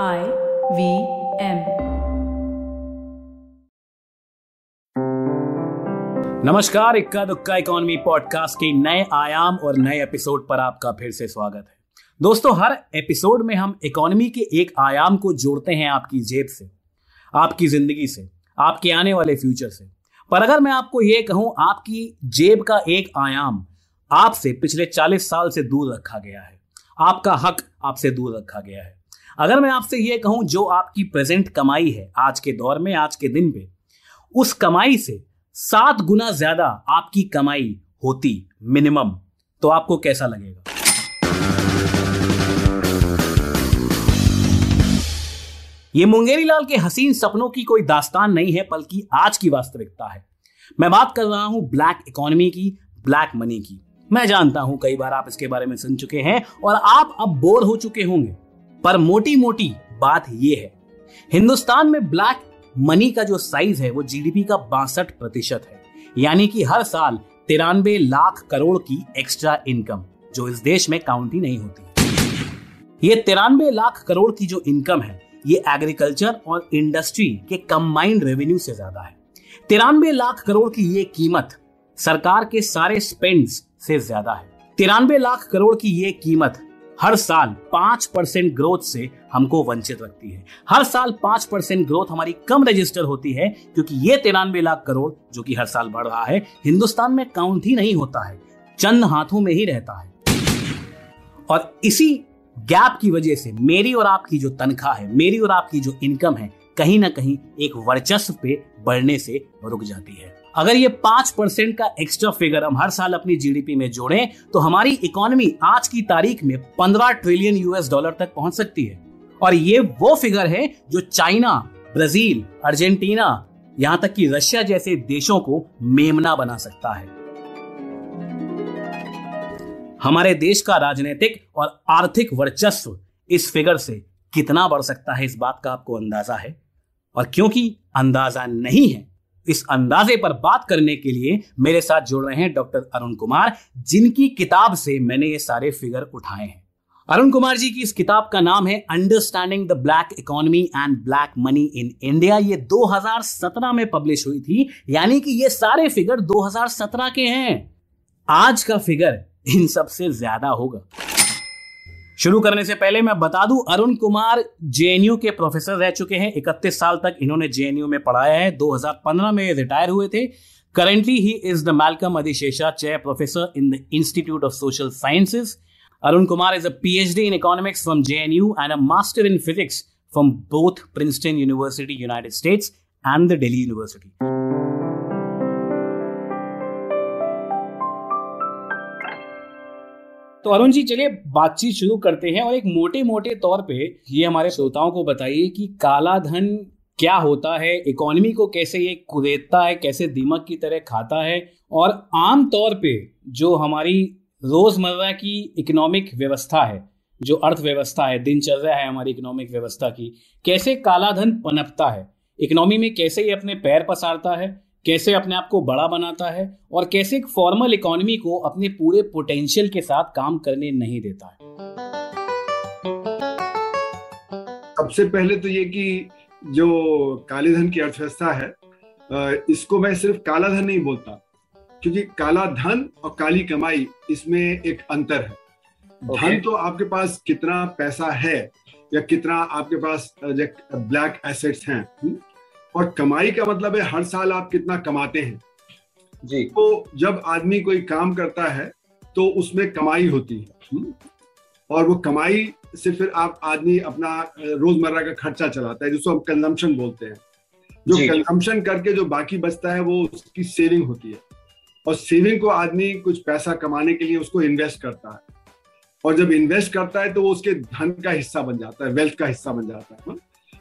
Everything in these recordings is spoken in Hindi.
I V M. नमस्कार, इक्का दुक्का इकोनॉमी पॉडकास्ट के नए आयाम और नए एपिसोड पर आपका फिर से स्वागत है। दोस्तों, हर एपिसोड में हम इकोनॉमी के एक आयाम को जोड़ते हैं आपकी जेब से, आपकी ज़िंदगी से, आपके आने वाले फ्यूचर से। पर अगर मैं आपको यह कहूँ, आपकी जेब का एक आयाम आपसे पिछले 40 साल से दूर रखा गया है। आपका हक आपसे दूर रखा गया है। अगर मैं आपसे यह कहूँ, जो आपकी प्रेजेंट कमाई है आज के दौर में, आज के दिन पे, उस कमाई से सात गुना ज़्यादा आपकी कमाई होती मिनिमम तो आपको कैसा लगेगा? ये मुंगेरी लाल के हसीन सपनों की कोई दास्तान नहीं है, बल्कि आज की वास्तविकता है। मैं बात कर रहा हूँ ब्लैक इकोनॉमी की, ब्लैक मनी की। मैं जानता हूँ, कई बार आप इसके बारे में सुन चुके हैं, और आप अब बोर हो चुके होंगे। पर मोटी मोटी बात यह है, हिंदुस्तान में ब्लैक मनी का जो साइज़ है, वो जीडीपी का बासठ प्रतिशत है। यानी कि हर साल तिरानवे लाख करोड़ की एक्स्ट्रा इनकम जो इस देश में काउंट ही नहीं होती। ये तिरानवे लाख करोड़ की जो इनकम है, ये एग्रीकल्चर और इंडस्ट्री के कंबाइंड रेवेन्यू से ज़्यादा है। तिरानवे लाख करोड़ की ये कीमत सरकार के सारे स्पेंड्स से ज़्यादा है। तिरानवे लाख करोड़ की ये कीमत हर साल पाँच परसेंट ग्रोथ से हमको वंचित रखती है। हर साल पाँच परसेंट ग्रोथ हमारी कम रजिस्टर होती है, क्योंकि ये तिरानवे लाख करोड़ जो कि हर साल बढ़ रहा है, हिंदुस्तान में काउंट ही नहीं होता है, चंद हाथों में ही रहता है। और इसी गैप की वजह से मेरी और आपकी जो तनख्वाह है, मेरी और आपकी जो इनकम है, कहीं ना कहीं एक वर्चस्व पे बढ़ने से रुक जाती है। अगर ये पाँच परसेंट का एक्स्ट्रा फिगर हम हर साल अपनी जीडीपी में जोड़ें तो हमारी इकोनॉमी आज की तारीख में पंद्रह ट्रिलियन यूएस डॉलर तक पहुँच सकती है। और ये वो फिगर है जो चाइना ब्राज़ील अर्जेंटीना यहाँ तक कि रशिया जैसे देशों को मेमना बना सकता है। हमारे देश का राजनीतिक और आर्थिक वर्चस्व इस फिगर से कितना बढ़ सकता है, इस बात का आपको अंदाज़ा है? और क्योंकि अंदाज़ा नहीं है इस अंदाजे पर बात करने के लिए मेरे साथ जुड़ रहे हैं डॉक्टर अरुण कुमार, जिनकी किताब से मैंने ये सारे फिगर उठाए हैं। अरुण कुमार जी की इस किताब का नाम है understanding the black economy and black money in India ये 2017 में पब्लिश हुई थी, यानी कि ये सारे फिगर 2017 के हैं। आज का फिगर इन सबसे ज़्यादा होगा। शुरू करने से पहले मैं बता दूँ, अरुण कुमार जेएनयू के प्रोफेसर रह चुके हैं। इकतीस साल तक इन्होंने जेएनयू में पढ़ाया है। 2015 में रिटायर हुए थे। Currently he is the Malcolm Adiseshiah chair professor in the institute of social sciences Arun Kumar is a PhD in economics from JNU and a master in physics from both Princeton university united states and the Delhi university तो अरुण जी, चलिए बातचीत शुरू करते हैं और एक मोटे मोटे तौर पे ये हमारे श्रोताओं को बताइए कि काला धन क्या होता है, इकोनॉमी को कैसे ये कुदेता है, कैसे दीमक की तरह खाता है और आम तौर पे जो हमारी रोज़मर्रा की इकोनॉमिक व्यवस्था है, जो अर्थव्यवस्था है, दिनचर्या है हमारी इकोनॉमिक व्यवस्था की, कैसे काला धन पनपता है, इकोनॉमी में कैसे ये अपने पैर पसारता है कैसे अपने आप को बड़ा बनाता है और कैसे एक फॉर्मल इकोनॉमी को अपने पूरे पोटेंशियल के साथ काम करने नहीं देता है सबसे पहले तो ये कि जो काले धन की अर्थव्यवस्था है इसको मैं सिर्फ़ काला धन नहीं बोलता क्योंकि काला धन और काली कमाई इसमें एक अंतर है okay. धन तो आपके पास कितना पैसा है या कितना आपके पास ब्लैक एसेट्स हैं हम्म, और कमाई का मतलब है हर साल आप कितना कमाते हैं। जी। तो जब आदमी कोई काम करता है तो उसमें कमाई होती है हम्म? और वो कमाई से फिर आप आदमी अपना रोज़मर्रा का खर्चा चलाता है जिसको हम कंजम्पशन बोलते हैं। जो कंजम्पशन करके जो बाकी बचता है वो उसकी सेविंग होती है। और सेविंग को आदमी कुछ पैसा कमाने के लिए उसको इन्वेस्ट करता है। और जब इन्वेस्ट करता है तो वो उसके धन का हिस्सा बन जाता है वेल्थ का हिस्सा बन जाता है हाँ?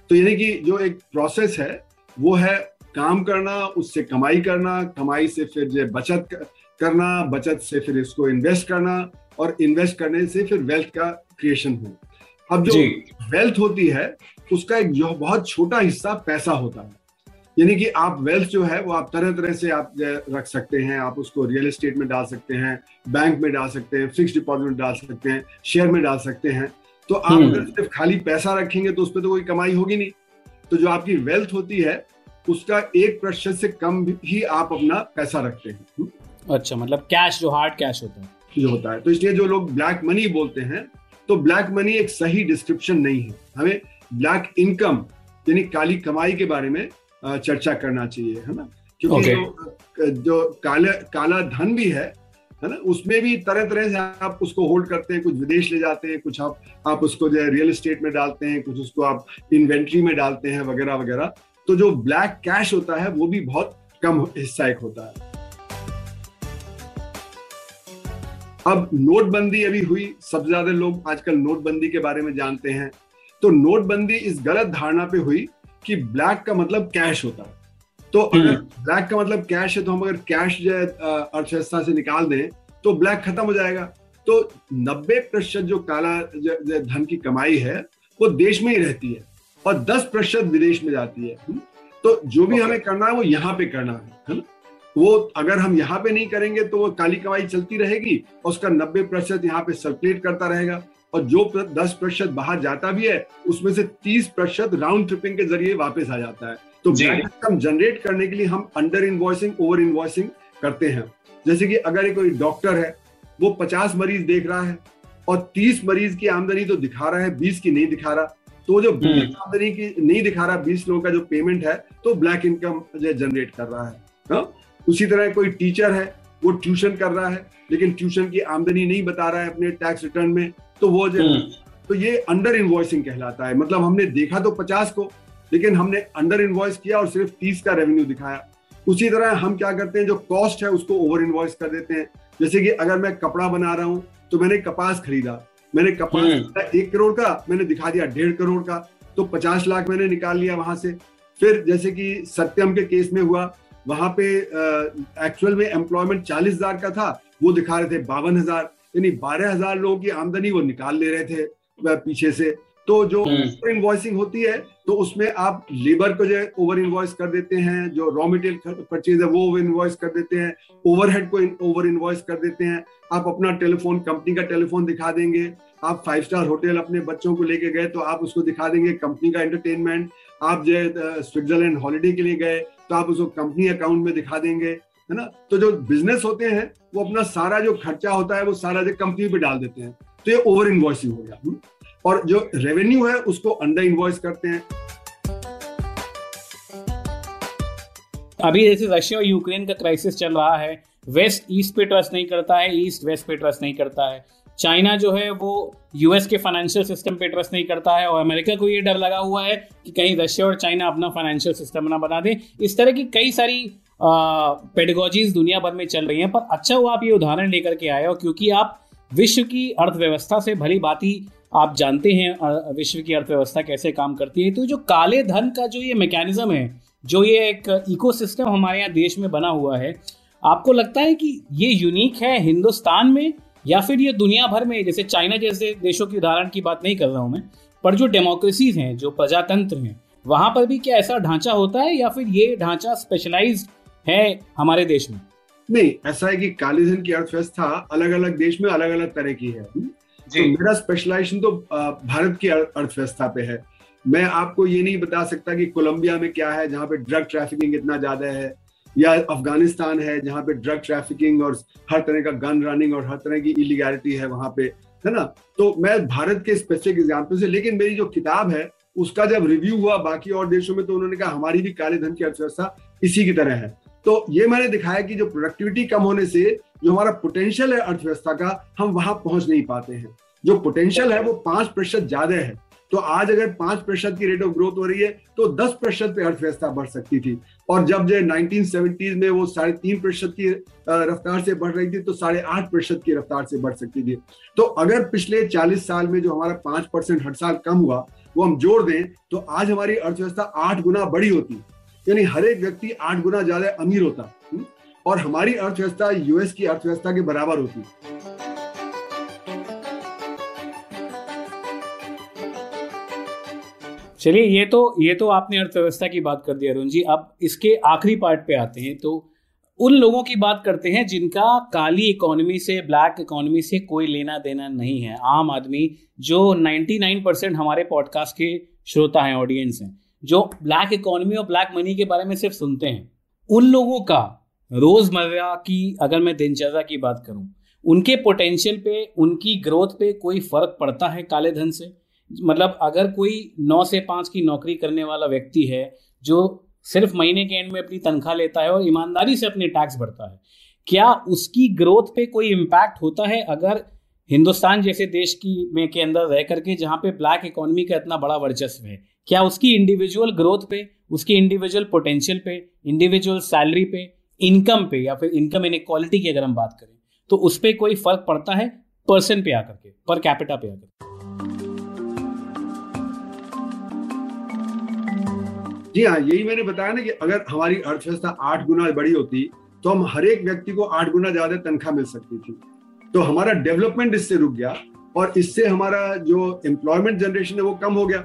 तो यानी कि जो एक प्रोसेस है वो है काम करना उससे कमाई करना कमाई से फिर जो बचत करना बचत से फिर इसको इन्वेस्ट करना और इन्वेस्ट करने से फिर वेल्थ का क्रिएशन हो अब जो वेल्थ होती है उसका एक जो बहुत छोटा हिस्सा पैसा होता है। यानी कि आप वेल्थ जो है वो आप तरह तरह से आप रख सकते हैं आप उसको रियल एस्टेट में डाल सकते हैं बैंक में डाल सकते हैं फिक्स डिपॉजिट में डाल सकते हैं शेयर में डाल सकते हैं। तो आप हम्म। अगर सिर्फ़ खाली पैसा रखेंगे तो उस पर तो कोई कमाई होगी नहीं। तो जो आपकी वेल्थ होती है उसका एक प्रतिशत से कम ही आप अपना पैसा रखते हैं। हम्म, अच्छा मतलब कैश जो हार्ड कैश होता है। जो होता है। तो इसलिए जो लोग ब्लैक मनी बोलते हैं तो ब्लैक मनी एक सही डिस्क्रिप्शन नहीं है। हमें ब्लैक इनकम यानी काली कमाई के बारे में चर्चा करना चाहिए है ना? क्योंकि Okay. जो जो काला काला धन भी है है ना? उसमें भी तरह तरह से आप उसको होल्ड करते हैं, कुछ विदेश ले जाते हैं, कुछ आप आप उसको जो है रियल एस्टेट में डालते हैं, कुछ उसको आप इन्वेंट्री में डालते हैं, वगैरह वगैरह। तो जो ब्लैक कैश होता है, वो भी बहुत कम हिस्सा एक होता है। अब नोटबंदी अभी हुई, सबसे ज़्यादा लोग आजकल नोटबंदी के बारे में जानते हैं। तो नोटबंदी इस गलत धारणा पे हुई कि ब्लैक का मतलब कैश होता है। तो अगर ब्लैक का मतलब कैश है तो हम अगर कैश जो है अर्थव्यवस्था से निकाल दें तो ब्लैक खत्म हो जाएगा। तो 90 प्रतिशत जो काला जो, जो धन की कमाई है वो देश में ही रहती है और 10 प्रतिशत विदेश में जाती है। हम्म? तो जो भी हमें करना है वो यहाँ पे करना है है वो अगर हम यहाँ पे नहीं करेंगे तो वो काली कमाई चलती रहेगी और उसका नब्बे प्रतिशत यहाँ पे सर्कुलेट करता रहेगा। और जो दस प्रतिशत बाहर जाता भी है उसमें से तीस प्रतिशत राउंड ट्रिपिंग के ज़रिए वापस आ जाता है। तो जी। इनकम जनरेट करने के लिए हम अंडर इन्वॉइसिंग ओवर इन्वॉइसिंग करते हैं जैसे कि अगर एक कोई डॉक्टर है वो पचास मरीज़ देख रहा है और तीस मरीज़ की आमदनी तो दिखा रहा है बीस की नहीं दिखा रहा तो जो बीस हम्म। आमदनी की नहीं दिखा रहा बीस लोगों का जो पेमेंट है तो ब्लैक इनकम जनरेट कर रहा है हाँ? उसी तरह कोई टीचर है वो ट्यूशन कर रहा है लेकिन ट्यूशन की आमदनी नहीं बता रहा है अपने टैक्स रिटर्न में तो वो जो हम्म। तो ये अंडर इन्वॉइसिंग कहलाता है मतलब हमने देखा तो पचास को लेकिन हमने अंडर इन्वॉइस किया और सिर्फ़ तीस का रेवेन्यू दिखाया। उसी तरह हम क्या करते हैं जो कॉस्ट है उसको ओवर इन्वॉइस कर देते हैं। जैसे कि अगर मैं कपड़ा बना रहा हूँ तो मैंने कपास खरीदा। मैंने कपास हम्म। एक करोड़ का मैंने दिखा दिया डेढ़ करोड़ का तो पचास लाख मैंने निकाल लिया वहाँ से। फिर जैसे कि सत्यम के केस में हुआ वहाँ पे एक्चुअल में एम्प्लॉयमेंट चालीस हज़ार का था वो दिखा रहे थे बावन हज़ार। यानी बारह हज़ार लोगों की आमदनी वो निकाल ले रहे थे पीछे से। तो जो हम्म। ओवर इन्वॉइसिंग होती है तो उसमें आप लेबर को जो है ओवर इन्वॉइस कर देते हैं जो रॉ मटेरियल परचेज है वो ओवर इन्वॉइस कर देते हैं ओवरहेड को ओवर इन्वॉइस कर देते हैं। आप अपना टेलीफोन कंपनी का टेलीफोन दिखा देंगे आप फाइव स्टार होटल अपने बच्चों को लेके गए तो आप उसको दिखा देंगे कंपनी का एंटरटेनमेंट आप जो है स्विट्जरलैंड हॉलीडे के लिए गए तो आप उसको कंपनी अकाउंट में दिखा देंगे है ना? तो जो बिज़नेस होते हैं वो अपना सारा जो खर्चा होता है वो सारा जो कंपनी पे डाल देते हैं। तो ये ओवर इन्वॉइसिंग हो गया। हम्म? और जो रेवेन्यू है, उसको अंडर इन्वॉइस करते हैं। अभी जैसे रशिया और यूक्रेन का क्राइसिस चल रहा है। वेस्ट ईस्ट पे ट्रस्ट नहीं करता है ईस्ट वेस्ट पे ट्रस्ट नहीं करता है। चाइना जो है, वो यूएस के फाइनेंशियल सिस्टम पे ट्रस्ट नहीं करता है और अमेरिका को ये डर लगा हुआ है कि कहीं रशिया और चाइना अपना फाइनेंशियल सिस्टम ना बना दे। इस तरह की कई सारी पेडगोजीज दुनिया भर में चल रही हैं। पर अच्छा हुआ आप ये उदाहरण लेकर के आए हो, क्योंकि आप विश्व की अर्थव्यवस्था से भली बाती आप जानते हैं विश्व की अर्थव्यवस्था कैसे काम करती है। तो जो काले धन का जो ये मैकेनिज्म है, जो ये एक इकोसिस्टम हमारे यहाँ देश में बना हुआ है, आपको लगता है कि ये यूनिक है हिंदुस्तान में या फिर ये दुनिया भर में? जैसे चाइना जैसे देशों की उदाहरण की बात नहीं कर रहा हूँ मैं, पर जो डेमोक्रेसीज हैं, जो प्रजातंत्र हैं, वहाँ पर भी क्या ऐसा ढांचा होता है या फिर ये ढांचा स्पेशलाइज है हमारे देश में? नहीं, ऐसा है कि काले धन की अर्थव्यवस्था अलग अलग देश में अलग अलग तरह की है? तो मेरा स्पेशलाइजेशन तो भारत की अर्थव्यवस्था पे है। मैं आपको ये नहीं बता सकता कि कोलंबिया में क्या है जहाँ पे ड्रग ट्रैफिकिंग इतना ज़्यादा है या अफ़गानिस्तान है जहाँ पे ड्रग ट्रैफिकिंग और हर तरह का गन रनिंग और हर तरह की इलीगैलिटी है वहाँ पे है ना? तो मैं भारत के स्पेसिफिक एग्ज़ाम्पल से लेकिन मेरी जो किताब है उसका जब रिव्यू हुआ बाकी और देशों में तो उन्होंने कहा हमारी भी काले धन की अर्थव्यवस्था इसी की तरह है। तो ये मैंने दिखाया कि जो प्रोडक्टिविटी कम होने से जो हमारा पोटेंशियल है अर्थव्यवस्था का, हम वहाँ पहुँच नहीं पाते हैं। जो पोटेंशियल है वो पाँच प्रतिशत ज़्यादा है। तो आज अगर पाँच प्रतिशत की रेट ऑफ़ ग्रोथ हो रही है तो दस प्रतिशत पे अर्थव्यवस्था बढ़ सकती थी। और जब जो नाइनटीन सेवेंटीज में वो साढ़े तीन प्रतिशत की रफ्तार से बढ़ रही थी तो साढ़े आठ प्रतिशत की रफ्तार से बढ़ सकती थी। तो अगर पिछले चालीस साल में जो हमारा पाँच परसेंट हर साल कम हुआ, वो हम जोड़ दें तो आज हमारी अर्थव्यवस्था आठ गुना बड़ी होती। यानी हर एक व्यक्ति आठ गुना ज़्यादा अमीर होता? और हमारी अर्थव्यवस्था यूएस की अर्थव्यवस्था के बराबर होती। चलिए, ये तो ये तो आपने अर्थव्यवस्था की बात कर दी, अरुण जी। अब इसके आखिरी पार्ट पे आते हैं तो उन लोगों की बात करते हैं जिनका काली इकोनॉमी से ब्लैक इकोनॉमी से कोई लेना देना नहीं है। आम आदमी जो 99 परसेंट हमारे पॉडकास्ट के श्रोता हैं ऑडियंस हैं, जो ब्लैक इकोनॉमी और ब्लैक मनी के बारे में सिर्फ़ सुनते हैं, उन लोगों का रोज़मर्रा की अगर मैं दिनचर्या की बात करूँ, उनके पोटेंशियल पे, उनकी ग्रोथ पे कोई फ़र्क पड़ता है काले धन से? मतलब अगर कोई नौ से पाँच की नौकरी करने वाला व्यक्ति है, जो सिर्फ़ महीने के एंड में अपनी तनख्वाह लेता है और ईमानदारी से अपने टैक्स भरता है, क्या उसकी ग्रोथ पे कोई इम्पैक्ट होता है अगर हिंदुस्तान जैसे देश की में के अंदर रह करके जहाँ पे ब्लैक इकोनॉमी का इतना बड़ा वर्चस्व है, क्या उसकी इंडिविजुअल ग्रोथ पे, उसकी इंडिविजुअल पोटेंशियल पे इंडिविजुअल सैलरी पे इनकम पे या फिर इनकम इन की अगर हम बात करें तो उस पर कोई फ़र्क पड़ता है पर्सन पे आकर के, पर कैपिटा पे आकर जी हाँ यही मैंने बताया ना कि अगर हमारी अर्थव्यवस्था आठ गुना बड़ी होती तो हम हर एक व्यक्ति को आठ गुना ज़्यादा तनख्वाह मिल सकती थी। तो हमारा डेवलपमेंट इससे रुक गया और इससे हमारा जो एम्प्लॉयमेंट जनरेशन है वो कम हो गया।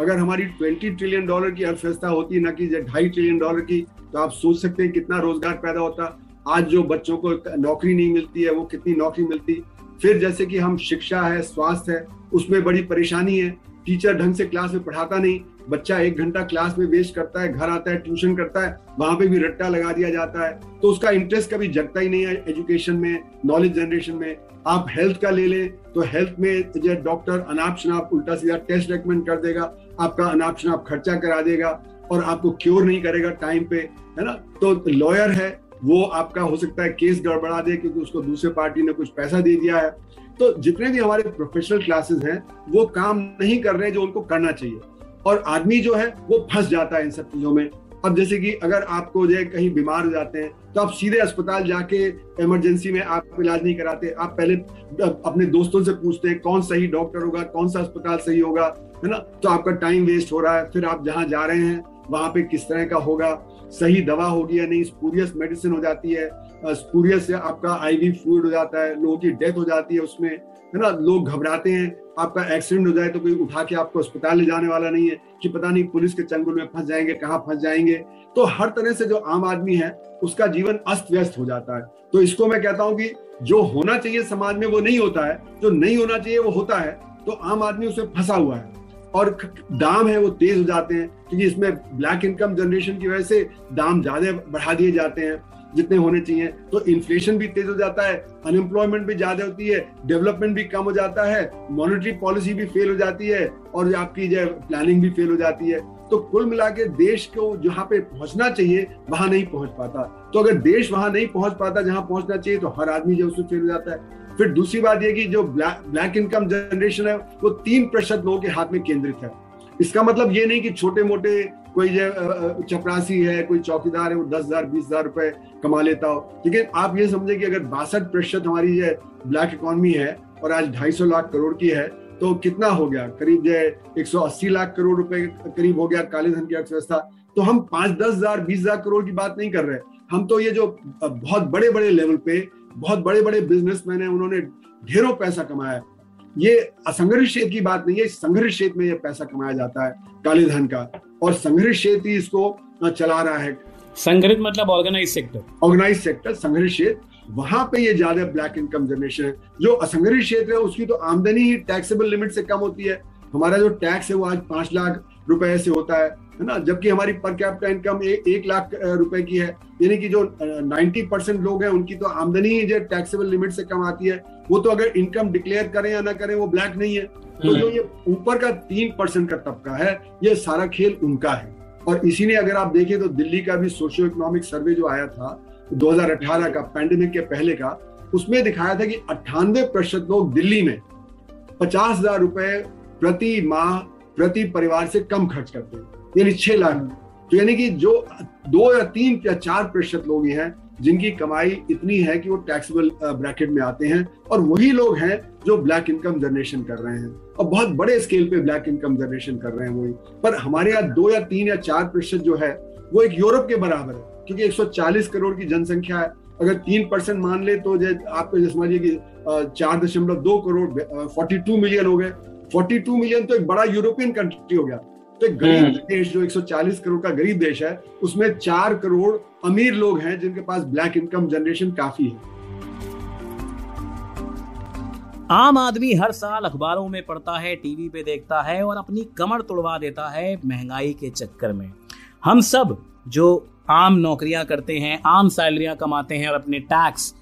अगर हमारी ट्वेंटी ट्रिलियन डॉलर की अर्थव्यवस्था होती, ना कि ढाई ट्रिलियन डॉलर की तो आप सोच सकते हैं कितना रोज़गार पैदा होता। आज जो बच्चों को नौकरी नहीं मिलती है, वो कितनी नौकरी मिलती। फिर जैसे कि हम शिक्षा है, स्वास्थ्य है, उसमें बड़ी परेशानी है। टीचर ढंग से क्लास में पढ़ाता नहीं। बच्चा एक घंटा क्लास में वेस्ट करता है, घर आता है, ट्यूशन करता है, वहाँ पे भी रट्टा लगा दिया जाता है। तो उसका इंटरेस्ट कभी जगता ही नहीं है एजुकेशन में नॉलेज जनरेशन में। आप हेल्थ का ले लें तो हेल्थ में जो डॉक्टर अनाप शनाप उल्टा सीधा टेस्ट रेकमेंड कर देगा। आपका अनाप शनाप खर्चा करा देगा। और आपको क्योर नहीं करेगा टाइम पे, है ना? तो लॉयर है, वो आपका हो सकता है केस गड़बड़ा दे क्योंकि उसको दूसरे पार्टी ने कुछ पैसा दे दिया है। तो जितने भी हमारे प्रोफेशनल क्लासेस हैं, वो काम नहीं कर रहे जो उनको करना चाहिए। और आदमी जो है, वो फंस जाता है इन सब चीज़ों में। अब जैसे कि अगर आपको जो है कहीं बीमार हो जाते हैं तो आप सीधे अस्पताल जाके इमरजेंसी में आप इलाज नहीं कराते। आप पहले अपने दोस्तों से पूछते हैं, कौन सही डॉक्टर होगा, कौन सा अस्पताल सही होगा, है ना? तो आपका टाइम वेस्ट हो रहा है। फिर आप जहाँ जा रहे हैं वहाँ पे किस तरह का होगा, सही दवा होगी या नहीं स्पूरियस मेडिसिन हो जाती है स्पूरियस आपका आईवी फ्लूड हो जाता है, लोगों की डेथ हो जाती है उसमें, है ना? लोग घबराते हैं, आपका एक्सीडेंट हो जाए तो कोई उठा के आपको अस्पताल ले जाने वाला नहीं है कि पता नहीं पुलिस के चंगुल में फंस जाएँगे, कहाँ फंस जाएँगे। तो हर तरह से जो आम आदमी है, उसका जीवन अस्त व्यस्त हो जाता है। तो इसको मैं कहता हूँ कि जो होना चाहिए समाज में वो नहीं होता है, जो नहीं होना चाहिए वो होता है तो आम आदमी उसमें फंसा हुआ है। और दाम है वो तेज हो जाते हैं, क्योंकि इसमें ब्लैक इनकम जनरेशन की वजह से दाम ज़्यादा बढ़ा दिए जाते हैं, जितने होने चाहिए। तो इन्फ्लेशन भी तेज हो जाता है अनएम्प्लॉयमेंट भी ज़्यादा होती है डेवलपमेंट भी कम हो जाता है मॉनिटरी पॉलिसी भी फेल हो जाती है, और आपकी जो प्लानिंग भी फेल हो जाती है। तो कुल मिला के देश को जहाँ पे पहुँचना चाहिए, वहाँ नहीं पहुँच पाता। तो अगर देश वहाँ नहीं पहुँच पाता, जहाँ पहुँचना चाहिए तो हर आदमी जो उसमें फेल हो जाता है। फिर दूसरी बात यह कि जो ब्लैक इनकम जनरेशन है, वो तीन प्रतिशत लोगों के हाथ में केंद्रित है। इसका मतलब ये नहीं कि छोटे मोटे कोई जो चपरासी है, कोई चौकीदार है, वो दस हज़ार, बीस हज़ार रुपए कमा लेता हो। लेकिन आप ये समझे कि अगर बासठ प्रतिशत हमारी जो ब्लैक इकोनॉमी है और आज ढाई सौ लाख करोड़ की है तो कितना हो गया? करीब जो एक सौ अस्सी लाख करोड़ रुपए करीब हो गया काले धन की अर्थव्यवस्था। तो हम पाँच, दस हज़ार, बीस हज़ार करोड़ की बात नहीं कर रहे हम तो ये जो बहुत बड़े बड़े लेवल पे बहुत बड़े बड़े बिजनेसमैन है उन्होंने ढेरों पैसा कमाया ये असंगठित क्षेत्र की बात नहीं है संघर्ष क्षेत्र में ये पैसा कमाया जाता है काले धन का। और संघर्ष क्षेत्र ही इसको चला रहा है। संगठित मतलब ऑर्गेनाइज सेक्टर ऑर्गेनाइज सेक्टर संघर्ष क्षेत्र वहाँ पे ये ज़्यादा ब्लैक इनकम जनरेशन है। जो असंगठित क्षेत्र है उसकी तो आमदनी ही टैक्सेबल लिमिट से कम होती है। हमारा जो टैक्स है वो आज पाँच लाख रुपए से होता है है ना? जबकि हमारी पर कैपिटा इनकम ए, एक लाख रुपए की है। यानी कि जो 90 परसेंट लोग हैं उनकी तो आमदनी ही जो टैक्सेबल लिमिट से कम आती है। वो तो अगर इनकम डिक्लेयर करें या ना करें वो ब्लैक नहीं है। तो जो ये ऊपर का तीन परसेंट का तबका है ये सारा खेल उनका है। और इसीलिए अगर आप देखें तो दिल्ली का भी सोशियो इकोनॉमिक सर्वे जो आया था 2018 का पैंडेमिक के पहले का उसमें दिखाया था कि अट्ठानवे प्रतिशत लोग दिल्ली में पचास हज़ार रुपए प्रति माह प्रति परिवार से कम खर्च करते हैं। यानी छह लाख। तो यानी कि जो दो या तीन या चार प्रतिशत लोग ही जिनकी कमाई इतनी है कि वो टैक्सेबल ब्रैकेट में आते हैं, और वही लोग हैं जो ब्लैक इनकम जनरेशन कर रहे हैं। और बहुत बड़े स्केल पे ब्लैक इनकम जनरेशन कर रहे हैं वही पर हमारे यहाँ दो या तीन या चार प्रतिशत जो है, वो एक यूरोप के बराबर है, क्योंकि 140 करोड़ की जनसंख्या है। अगर तीन परसेंट मान ले तो आपको जैसे समझिए कि चार दशमलव दो करोड़ फोर्टी टू मिलियन हो। गए फोर्टी टू मिलियन तो एक बड़ा यूरोपियन कंट्री हो गया। तो एक गरीब हम्म। देश जो 140 करोड़ का गरीब देश है उसमें चार करोड़ अमीर लोग हैं जिनके पास ब्लैक इनकम जनरेशन काफ़ी है। आम आदमी हर साल अखबारों में पढ़ता है टीवी पे देखता है और अपनी कमर तोड़वा देता है महँगाई के चक्कर में। हम सब जो आम नौकरियाँ करते हैं आम सैलरियाँ कमाते हैं और अपने टैक्स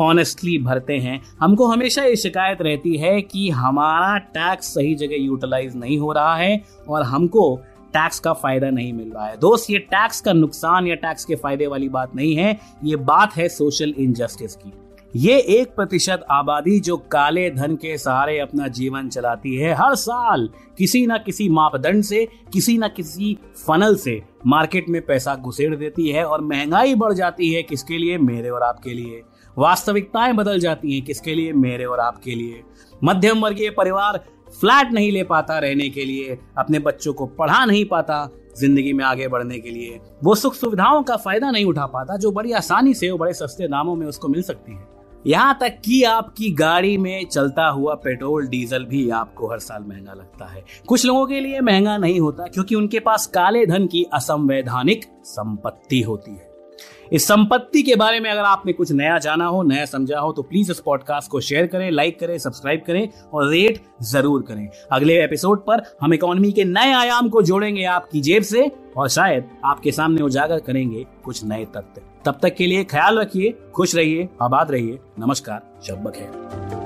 ऑनेस्टली भरते हैं। हमको हमेशा ये शिकायत रहती है कि हमारा टैक्स सही जगह यूटिलाइज नहीं हो रहा है और हमको टैक्स का फ़ायदा नहीं मिल रहा है। दोस्त, ये टैक्स का नुकसान या टैक्स के फ़ायदे वाली बात नहीं है। ये बात है सोशल इनजस्टिस की। ये एक प्रतिशत आबादी जो काले धन के सहारे अपना जीवन चलाती है, हर साल किसी ना किसी मापदंड से, किसी ना किसी फनल से मार्केट में पैसा घुसेड़ देती है और महँगाई बढ़ जाती है किसके लिए? मेरे और आपके लिए। वास्तविकताएँ बदल जाती हैं किसके लिए? मेरे और आपके लिए। मध्यम वर्गीय परिवार फ्लैट नहीं ले पाता रहने के लिए, अपने बच्चों को पढ़ा नहीं पाता ज़िंदगी में आगे बढ़ने के लिए। वो सुख सुविधाओं का फ़ायदा नहीं उठा पाता जो बड़ी आसानी से और बड़े सस्ते दामों में उसको मिल सकती है। यहाँ तक कि आपकी गाड़ी में चलता हुआ पेट्रोल, डीजल भी आपको हर साल महँगा लगता है। कुछ लोगों के लिए महँगा नहीं होता क्योंकि उनके पास काले धन की असंवैधानिक संपत्ति होती है। इस संपत्ति के बारे में अगर आपने कुछ नया जाना हो, नया समझा हो तो प्लीज़ इस पॉडकास्ट को शेयर करें लाइक करें सब्सक्राइब करें और रेट ज़रूर करें। अगले एपिसोड पर हम इकोनॉमी के नए आयाम को जोड़ेंगे आपकी जेब से और शायद आपके सामने उजागर करेंगे कुछ नए तथ्य। तब तक के लिए ख्याल रखिए, खुश रहिए, आबाद रहिए। नमस्कार, शब्बक है।